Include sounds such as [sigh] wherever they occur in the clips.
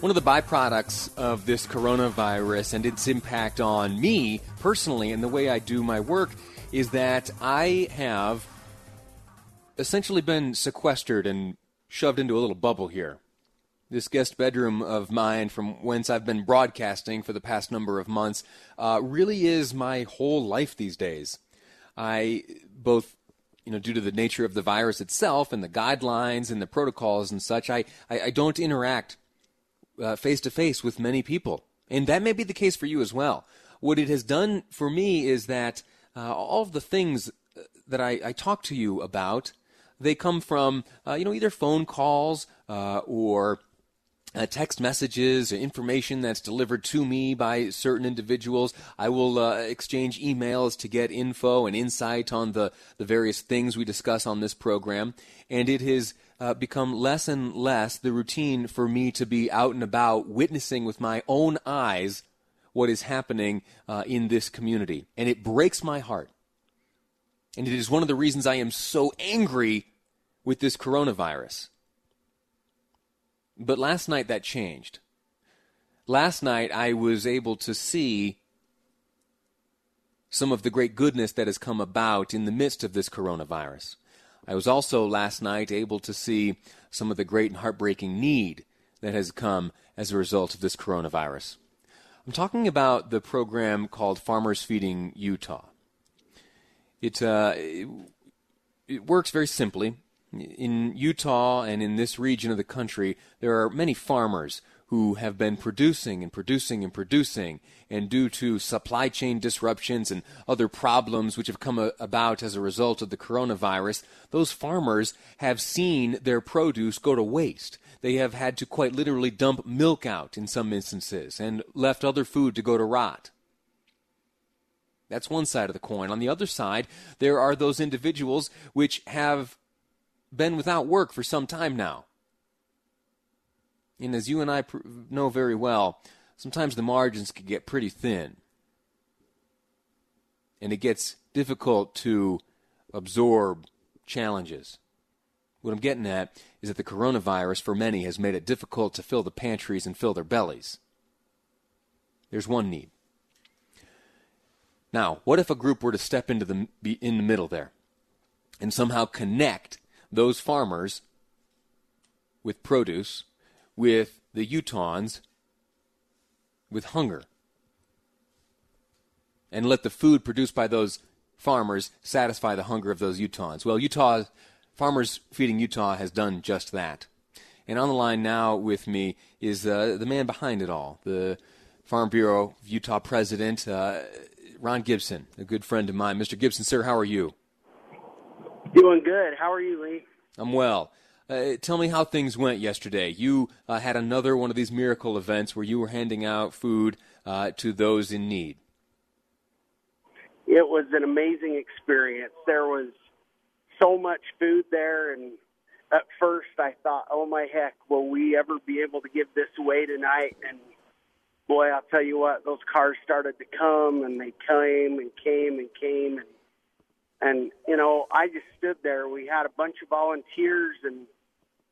One of the byproducts of this coronavirus and its impact on me personally and the way I do my work is that I have essentially been sequestered and shoved into a little bubble here. This guest bedroom of mine, from whence I've been broadcasting for the past number of months, uh, really is my whole life these days. I both you know, due to the nature of the virus itself and the guidelines and the protocols and such, I, I, I don't interact face to face with many people. And that may be the case for you as well. What it has done for me is that uh, all of the things uh, that I, I, talk to you about, they come from, uh, you know, either phone calls uh, or uh, text messages or information that's delivered to me by certain individuals. I will uh, exchange emails to get info and insight on the, the various things we discuss on this program. And it has uh, become less and less the routine for me to be out and about witnessing with my own eyes what is happening uh, in this community. And it breaks my heart. And it is one of the reasons I am so angry with this coronavirus. But last night that changed. Last night I was able to see some of the great goodness that has come about in the midst of this coronavirus. I was also last night able to see some of the great and heartbreaking need that has come as a result of this coronavirus. I'm talking about the program called Farmers Feeding Utah. It, uh, it, it works very simply. In Utah and in this region of the country, there are many farmers who have been producing and producing and producing, and due to supply chain disruptions and other problems which have come about as a result of the coronavirus, those farmers have seen their produce go to waste. They have had to quite literally dump milk out in some instances and left other food to go to rot. That's one side of the coin. On the other side, there are those individuals which have been without work for some time now and as you and I know very well, sometimes the margins can get pretty thin. And it gets difficult to absorb challenges. What I'm getting at is that the coronavirus, for many, has made it difficult to fill the pantries and fill their bellies. There's one need. Now, what if a group were to step into the in the middle there and somehow connect those farmers with produce with the Utahns with hunger and let the food produced by those farmers satisfy the hunger of those Utahns. Well, Utah Farmers Feeding Utah has done just that. And on the line now with me is uh, the man behind it all, the Farm Bureau of Utah president, uh, Ron Gibson, a good friend of mine. Mr. Gibson, sir, how are you? Doing good. How are you, Lee? I'm well. Uh, tell me how things went yesterday. You uh, had another one of these miracle events where you were handing out food uh, to those in need. It was an amazing experience. There was so much food there, and at first I thought, "Oh my heck, will we ever be able to give this away tonight?" And boy, I'll tell you what, those cars started to come, and they came and came and came, and and you know, I just stood there. We had a bunch of volunteers and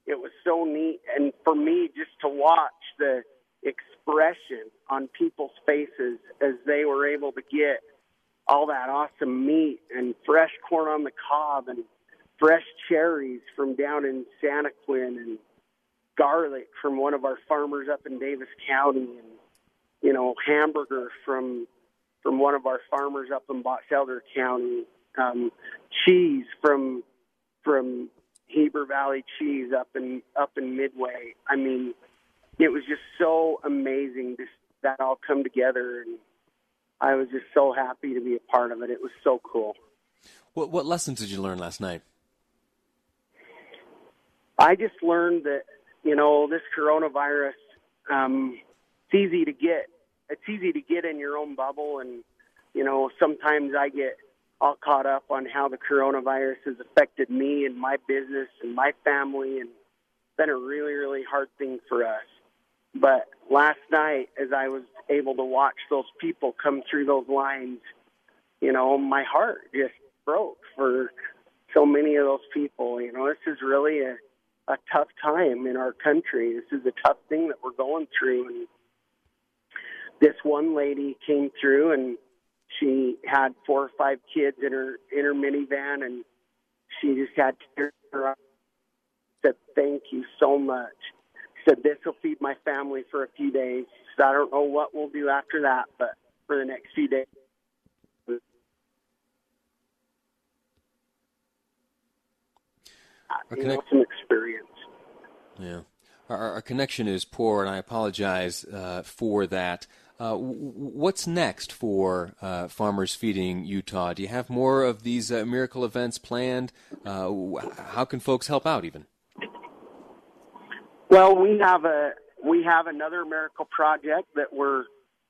it was so neat. And for me, just to watch the expression on people's faces as they were able to get all that awesome meat and fresh corn on the cob and fresh cherries from down in Santaquin and garlic from one of our farmers up in Davis County and you know hamburger from from one of our farmers up in Box Elder County um cheese from from Heber Valley cheese up in up in Midway. I mean, it was just so amazing that all come together, and I was just so happy to be a part of it. It was so cool. What what lessons did you learn last night? I just learned that you know this coronavirus. Um, it's easy to get it's easy to get in your own bubble, and you know sometimes I get all caught up on how the coronavirus has affected me and my business and my family, and it's been a really really hard thing for us. But last night, as I was able to watch those people come through those lines, you know, my heart just broke for so many of those people. You know, this is really a, a tough time in our country. This is a tough thing that we're going through. And this one lady came through and she had four or five kids in her in her minivan and she just had tears in her eyes. Said, Thank you so much. Said this will feed my family for a few days. So I don't know what we'll do after that, but for the next few days Our you connect- know, experience. Yeah. Our, our connection is poor, and I apologize uh, for that. Uh, what's next for uh, Farmers Feeding Utah? Do you have more of these uh, miracle events planned? Uh, how can folks help out, even? Well, we have a we have another miracle project that we're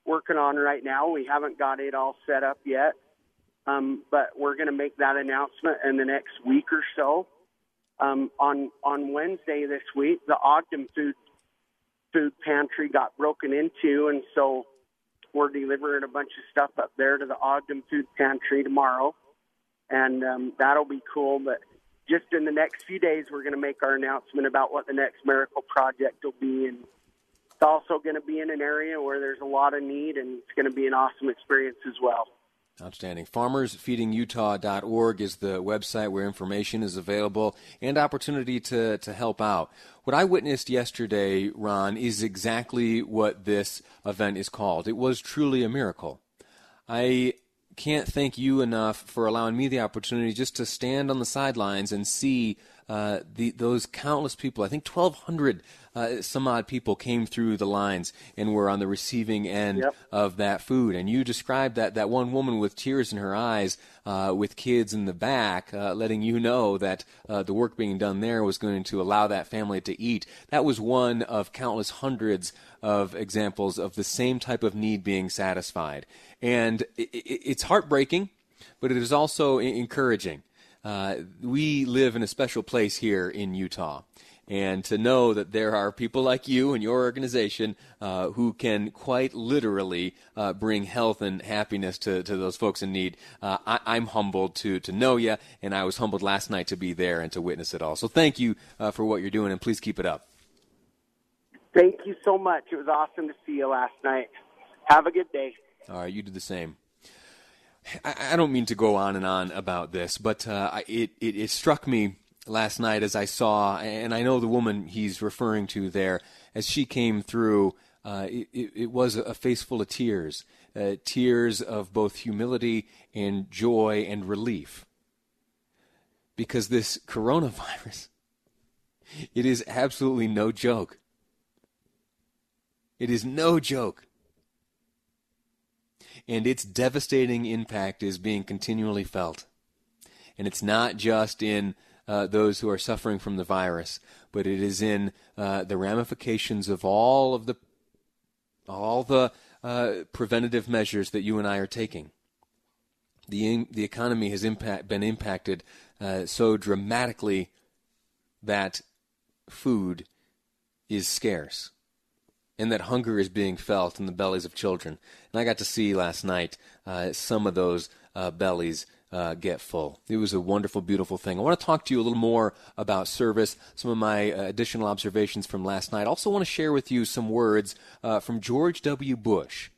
working on right now. We haven't got it all set up yet, um, but we're going to make that announcement in the next week or so. Um, on on Wednesday this week, the Ogden food food pantry got broken into, and so we're delivering a bunch of stuff up there to the Ogden food pantry tomorrow, and um, that'll be cool. But just in the next few days, we're going to make our announcement about what the next miracle project will be, and it's also going to be in an area where there's a lot of need, and it's going to be an awesome experience as well. Outstanding. FarmersFeedingUtah.org is the website where information is available and opportunity to, to help out. What I witnessed yesterday, Ron, is exactly what this event is called. It was truly a miracle. I can't thank you enough for allowing me the opportunity just to stand on the sidelines and see uh, the, those countless people. I think 1,200 uh, some odd people came through the lines and were on the receiving end Yep. of that food. And you described that, that one woman with tears in her eyes, uh, with kids in the back, uh, letting you know that uh, the work being done there was going to allow that family to eat. That was one of countless hundreds of examples of the same type of need being satisfied. And it, it, it's heartbreaking, but it is also encouraging. Uh, we live in a special place here in Utah. And to know that there are people like you and your organization uh, who can quite literally uh, bring health and happiness to, to those folks in need, uh, I, I'm humbled to, to know you, and I was humbled last night to be there and to witness it all. So thank you uh, for what you're doing, and please keep it up. Thank you so much. It was awesome to see you last night. Have a good day. All right, you do the same. I, I don't mean to go on and on about this, but uh, it, it, it struck me last night as I saw, and I know the woman he's referring to there, as she came through, uh, it, it, was a face full of tears, uh, tears of both humility and joy and relief. Because this coronavirus, [laughs] it is absolutely no joke. It is no joke and its devastating impact is being continually felt. And it's not just in uh, those who are suffering from the virus, but it is in uh, the ramifications of all of the all the uh, preventative measures that you and I are taking. The the economy has impact, been impacted uh, so dramatically that food is scarce and that hunger is being felt in the bellies of children. And I got to see last night uh, some of those uh, bellies uh, get full. It was a wonderful, beautiful thing. I want to talk to you a little more about service, some of my uh, additional observations from last night. I also want to share with you some words uh, from George W. Bush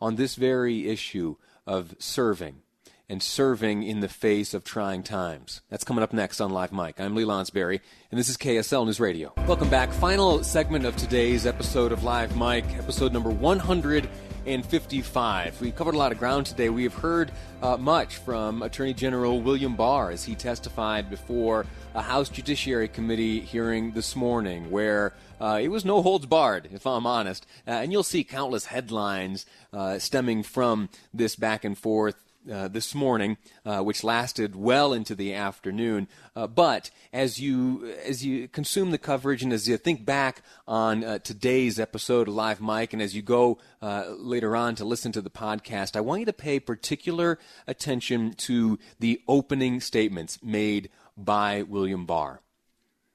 on this very issue of serving and serving in the face of trying times. That's coming up next on Live Mic. I'm Lee Lonsberry, and this is KSL News Radio. Welcome back. Final segment of today's episode of Live Mic, episode number 155. We've covered a lot of ground today. We have heard uh, much from Attorney General William Barr as he testified before a House Judiciary Committee hearing this morning, where uh, it was no holds barred, if I'm honest. Uh, and you'll see countless headlines uh, stemming from this back and forth uh, this morning, uh, which lasted well into the afternoon. Uh, but as you as you consume the coverage and as you think back on uh, today's episode of Live Mic, and as you go uh, later on to listen to the podcast, I want you to pay particular attention to the opening statements made by William Barr.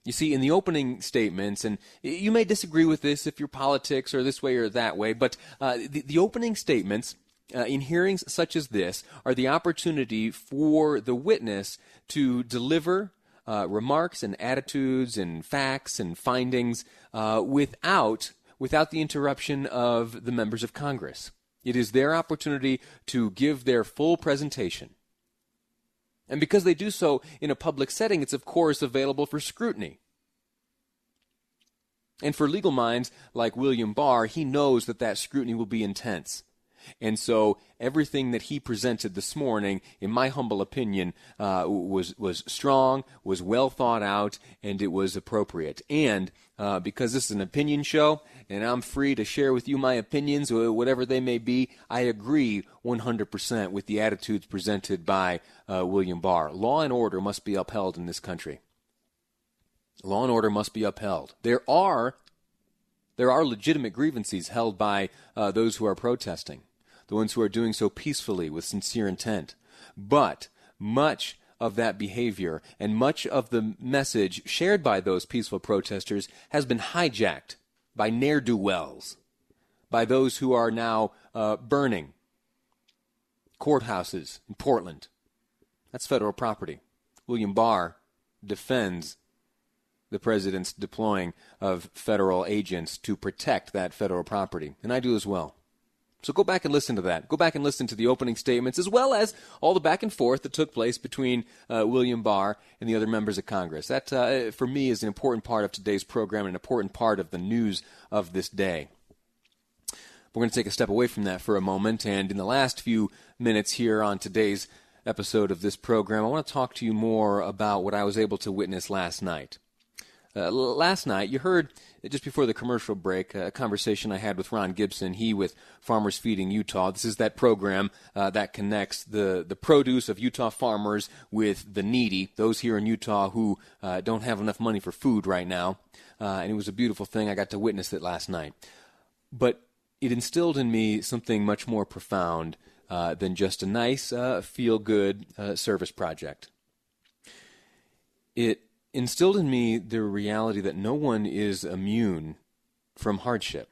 You see, in the opening statements, and you may disagree with this if your politics or this way or that way, but uh, the, the opening statements uh, in hearings such as this are the opportunity for the witness to deliver uh, remarks and attitudes and facts and findings uh, without without the interruption of the members of Congress. It is their opportunity to give their full presentation. And because they do so in a public setting, it's of course available for scrutiny. And for legal minds like William Barr, he knows that that scrutiny will be intense. And so everything that he presented this morning, in my humble opinion, uh, was was strong, was well thought out, and it was appropriate. And uh, because this is an opinion show, and I'm free to share with you my opinions, whatever they may be, I agree 100% with the attitudes presented by uh, William Barr. Law and order must be upheld in this country. Law and order must be upheld. There are there are legitimate grievances held by uh, those who are protesting the ones who are doing so peacefully with sincere intent. But much of that behavior and much of the message shared by those peaceful protesters has been hijacked by ne'er do wells, by those who are now uh, burning courthouses in Portland. That's federal property. William Barr defends the president's deploying of federal agents to protect that federal property, and I do as well. So go back and listen to that. Go back and listen to the opening statements, as well as all the back and forth that took place between uh, William Barr and the other members of Congress. That, uh, for me, is an important part of today's program, and an important part of the news of this day. We're going to take a step away from that for a moment, and in the last few minutes here on today's episode of this program, I want to talk to you more about what I was able to witness last night. Uh, last night, you heard just before the commercial break, a conversation I had with Ron Gibson, he with Farmers Feeding Utah. This is that program uh, that connects the, the produce of Utah farmers with the needy, those here in Utah who uh, don't have enough money for food right now. Uh, and it was a beautiful thing. I got to witness it last night. But it instilled in me something much more profound uh, than just a nice, uh, feel good uh, service project. It instilled in me the reality that no one is immune from hardship.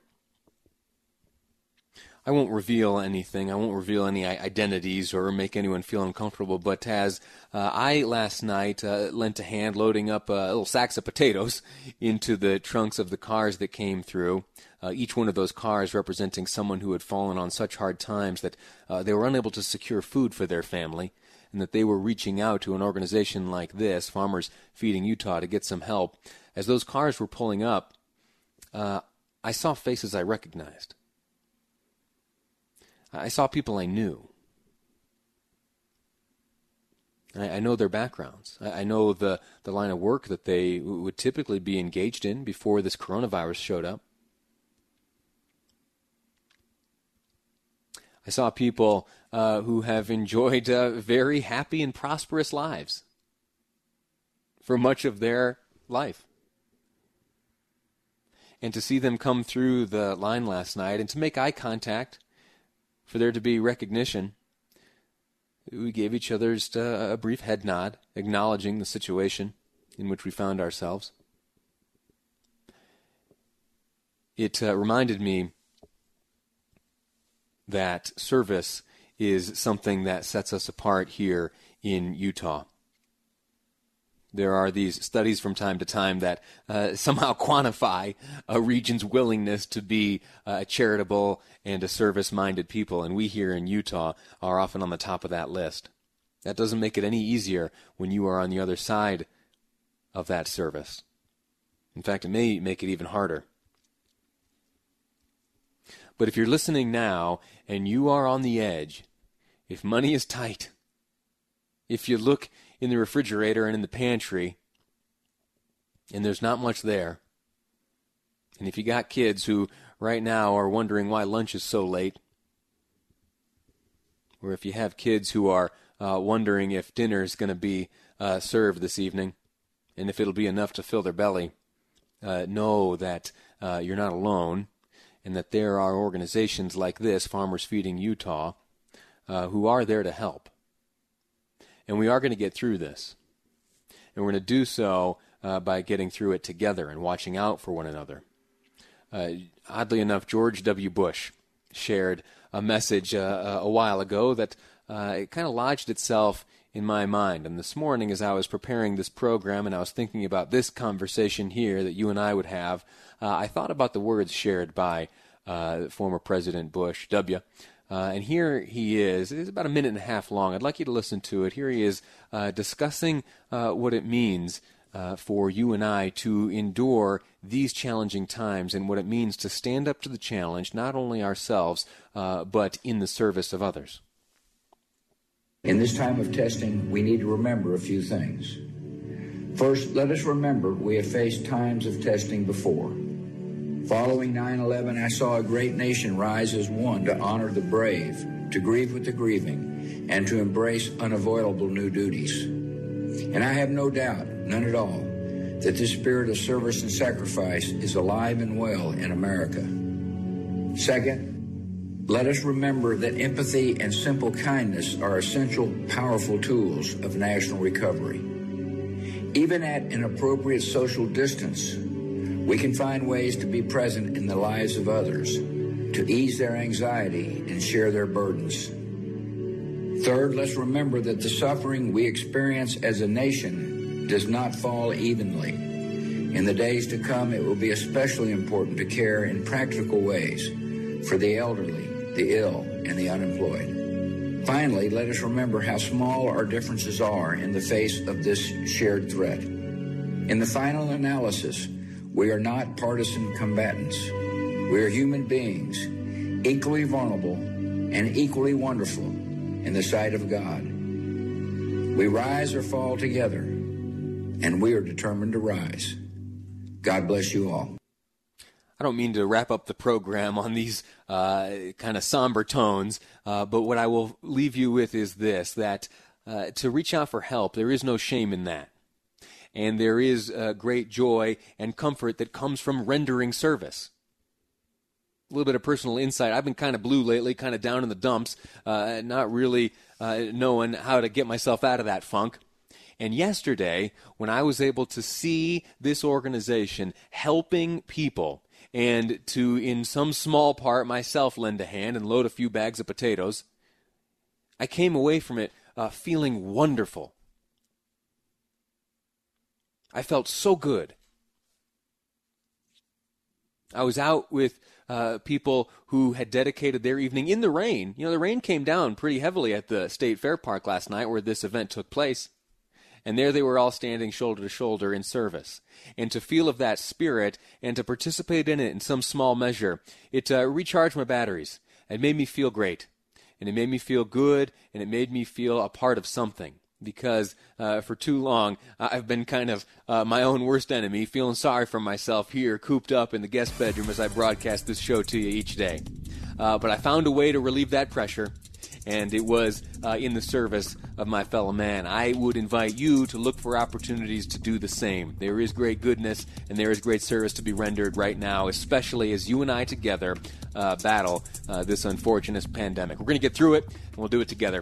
I won't reveal anything. I won't reveal any identities or make anyone feel uncomfortable. But as uh, I last night uh, lent a hand loading up little sacks of potatoes into the trunks of the cars that came through, uh, each one of those cars representing someone who had fallen on such hard times that uh, they were unable to secure food for their family and that they were reaching out to an organization like this, Farmers Feeding Utah, to get some help. As those cars were pulling up, uh, I saw faces I recognized. I saw people I knew. I, know their backgrounds. I, know the, the line of work that they would typically be engaged in before this coronavirus showed up. I saw people uh, who have enjoyed uh, very happy and prosperous lives for much of their life. And to see them come through the line last night and to make eye contact, for there to be recognition, we gave each other just a, a brief head nod, acknowledging the situation in which we found ourselves. It uh, reminded me that service is something that sets us apart here in Utah. There are these studies from time to time that uh, [laughs] somehow quantify a region's willingness to be uh, charitable and a service minded people, and we here in Utah are often on the top of that list. That doesn't make it any easier when you are on the other side of that service. In fact, it may make it even harder. But if you're listening now and you are on the edge, if money is tight, if you look in the refrigerator and in the pantry and there's not much there, and if you got kids who right now are wondering why lunch is so late, or if you have kids who are uh, wondering if dinner is going to be uh, served this evening and if it'll be enough to fill their belly, uh, know that uh, you're not alone and that there are organizations like this, Farmers Feeding Utah, uh, who are there to help. And we are going to get through this. And we're going to do so uh, by getting through it together and watching out for one another. Uh, oddly enough, George W. Bush shared a message uh, a while ago that uh, it kind of lodged itself in my mind. And this morning, as I was preparing this program and I was thinking about this conversation here that you and I would have, uh, I thought about the words shared by uh, former President Bush W. Uh, and here he is. It's about a minute and a half long. I'd like you to listen to it. Here he is uh, discussing uh, what it means uh, for you and I to endure these challenging times and what it means to stand up to the challenge, not only ourselves, but in the service of others. In this time of testing, we need to remember a few things. First, let us remember we have faced times of testing before. Following 9 11, I saw a great nation rise as one to honor the brave, to grieve with the grieving, and to embrace unavoidable new duties. And I have no doubt, none at all, that this spirit of service and sacrifice is alive and well in America. Second, let us remember that empathy and simple kindness are essential, powerful tools of national recovery. Even at an appropriate social distance, we can find ways to be present in the lives of others, to ease their anxiety and share their burdens. Third, let's remember that the suffering we experience as a nation does not fall evenly. In the days to come, it will be especially important to care in practical ways for the elderly, the ill, and the unemployed. Finally, let us remember how small our differences are in the face of this shared threat. In the final analysis, we are not partisan combatants. We are human beings, equally vulnerable and equally wonderful in the sight of God. We rise or fall together, and we are determined to rise. God bless you all. I don't mean to wrap up the program on these uh, kind of somber tones, uh, but what I will leave you with is this that uh, to reach out for help, there is no shame in that. And there is uh, great joy and comfort that comes from rendering service. A little bit of personal insight. I've been kind of blue lately, kind of down in the dumps, uh, not really uh, knowing how to get myself out of that funk. And yesterday, when I was able to see this organization helping people and to, in some small part, myself lend a hand and load a few bags of potatoes, I came away from it uh, feeling wonderful. I felt so good. I was out with uh, people who had dedicated their evening in the rain. You know, the rain came down pretty heavily at the State Fair Park last night where this event took place. And there they were all standing shoulder to shoulder in service. And to feel of that spirit and to participate in it in some small measure, it uh, recharged my batteries. It made me feel great. And it made me feel good, and it made me feel a part of something. Because uh, for too long, I've been kind of uh, my own worst enemy, feeling sorry for myself here, cooped up in the guest bedroom as I broadcast this show to you each day. Uh, but I found a way to relieve that pressure and it was uh, in the service of my fellow man. I would invite you to look for opportunities to do the same. There is great goodness and there is great service to be rendered right now, especially as you and I together uh, battle uh, this unfortunate pandemic. We're going to get through it, and we'll do it together.